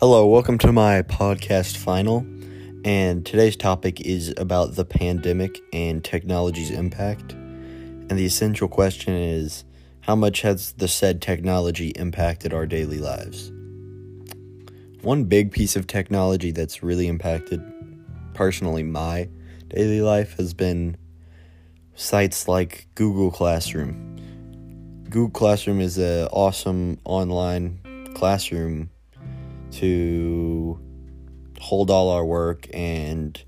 Hello, welcome to my podcast final. And today's topic is about the pandemic and technology's impact. And the essential question is how much has the said technology impacted our daily lives? One big piece of technology that's really impacted, personally, my daily life has been sites like Google Classroom. Google Classroom is an awesome online classroom to hold all our work and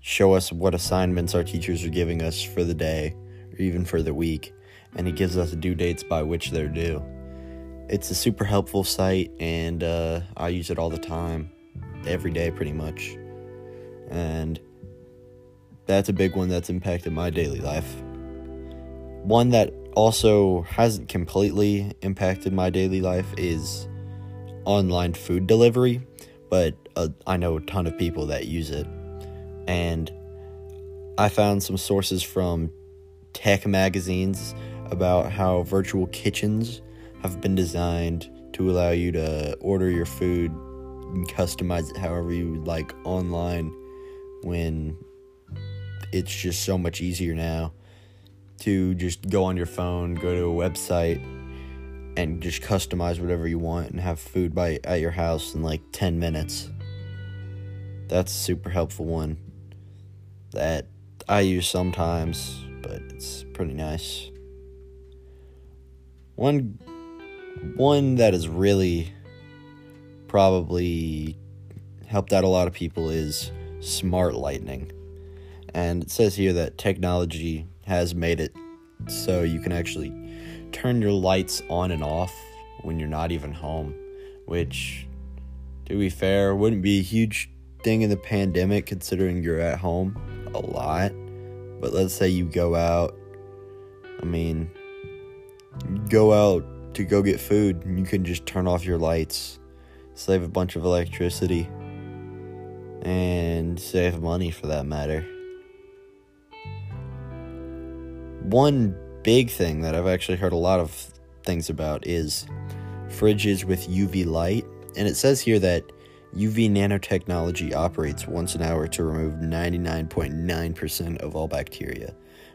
show us what assignments our teachers are giving us for the day or even for the week. And it gives us due dates by which they're due. It's a super helpful site, and uh, I use it all the time, every day pretty much. And that's a big one that's impacted my daily life. One that also hasn't completely impacted my daily life is online food delivery, but uh, I know a ton of people that use it. And I found some sources from tech magazines about how virtual kitchens have been designed to allow you to order your food and customize it however you like online when it's just so much easier now to just go on your phone, go to a website, and just customize whatever you want and have food by at your house in like 10 minutes. That's a super helpful one that I use sometimes, but it's pretty nice. One one that has really probably helped out a lot of people is smart lightning. And it says here that technology has made it so you can actually turn your lights on and off when you're not even home, which, to be fair, wouldn't be a huge thing in the pandemic considering you're at home a lot. But let's say you go out, I mean, go out to go get food, and you can just turn off your lights, save a bunch of electricity, and save money for that matter. One big thing that I've actually heard a lot of things about is fridges with UV light. And it says here that UV nanotechnology operates once an hour to remove 99.9% of all bacteria,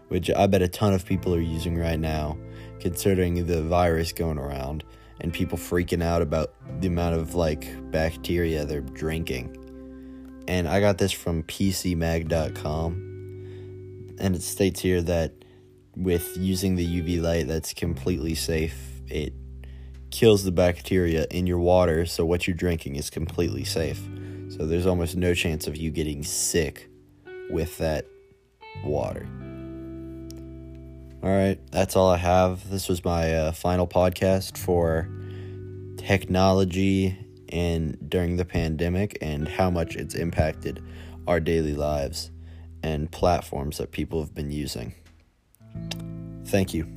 which I bet a ton of people are using right now, considering the virus going around and people freaking out about the amount of like bacteria they're drinking. And I got this from PCMag.com, and it states here that with using the UV light that's completely safe. It kills the bacteria in your water, so what you're drinking is completely safe. So there's almost no chance of you getting sick with that water. All right, that's all I have. This was my uh, final podcast for technology and during the pandemic and how much it's impacted our daily lives and platforms that people have been using. Thank you.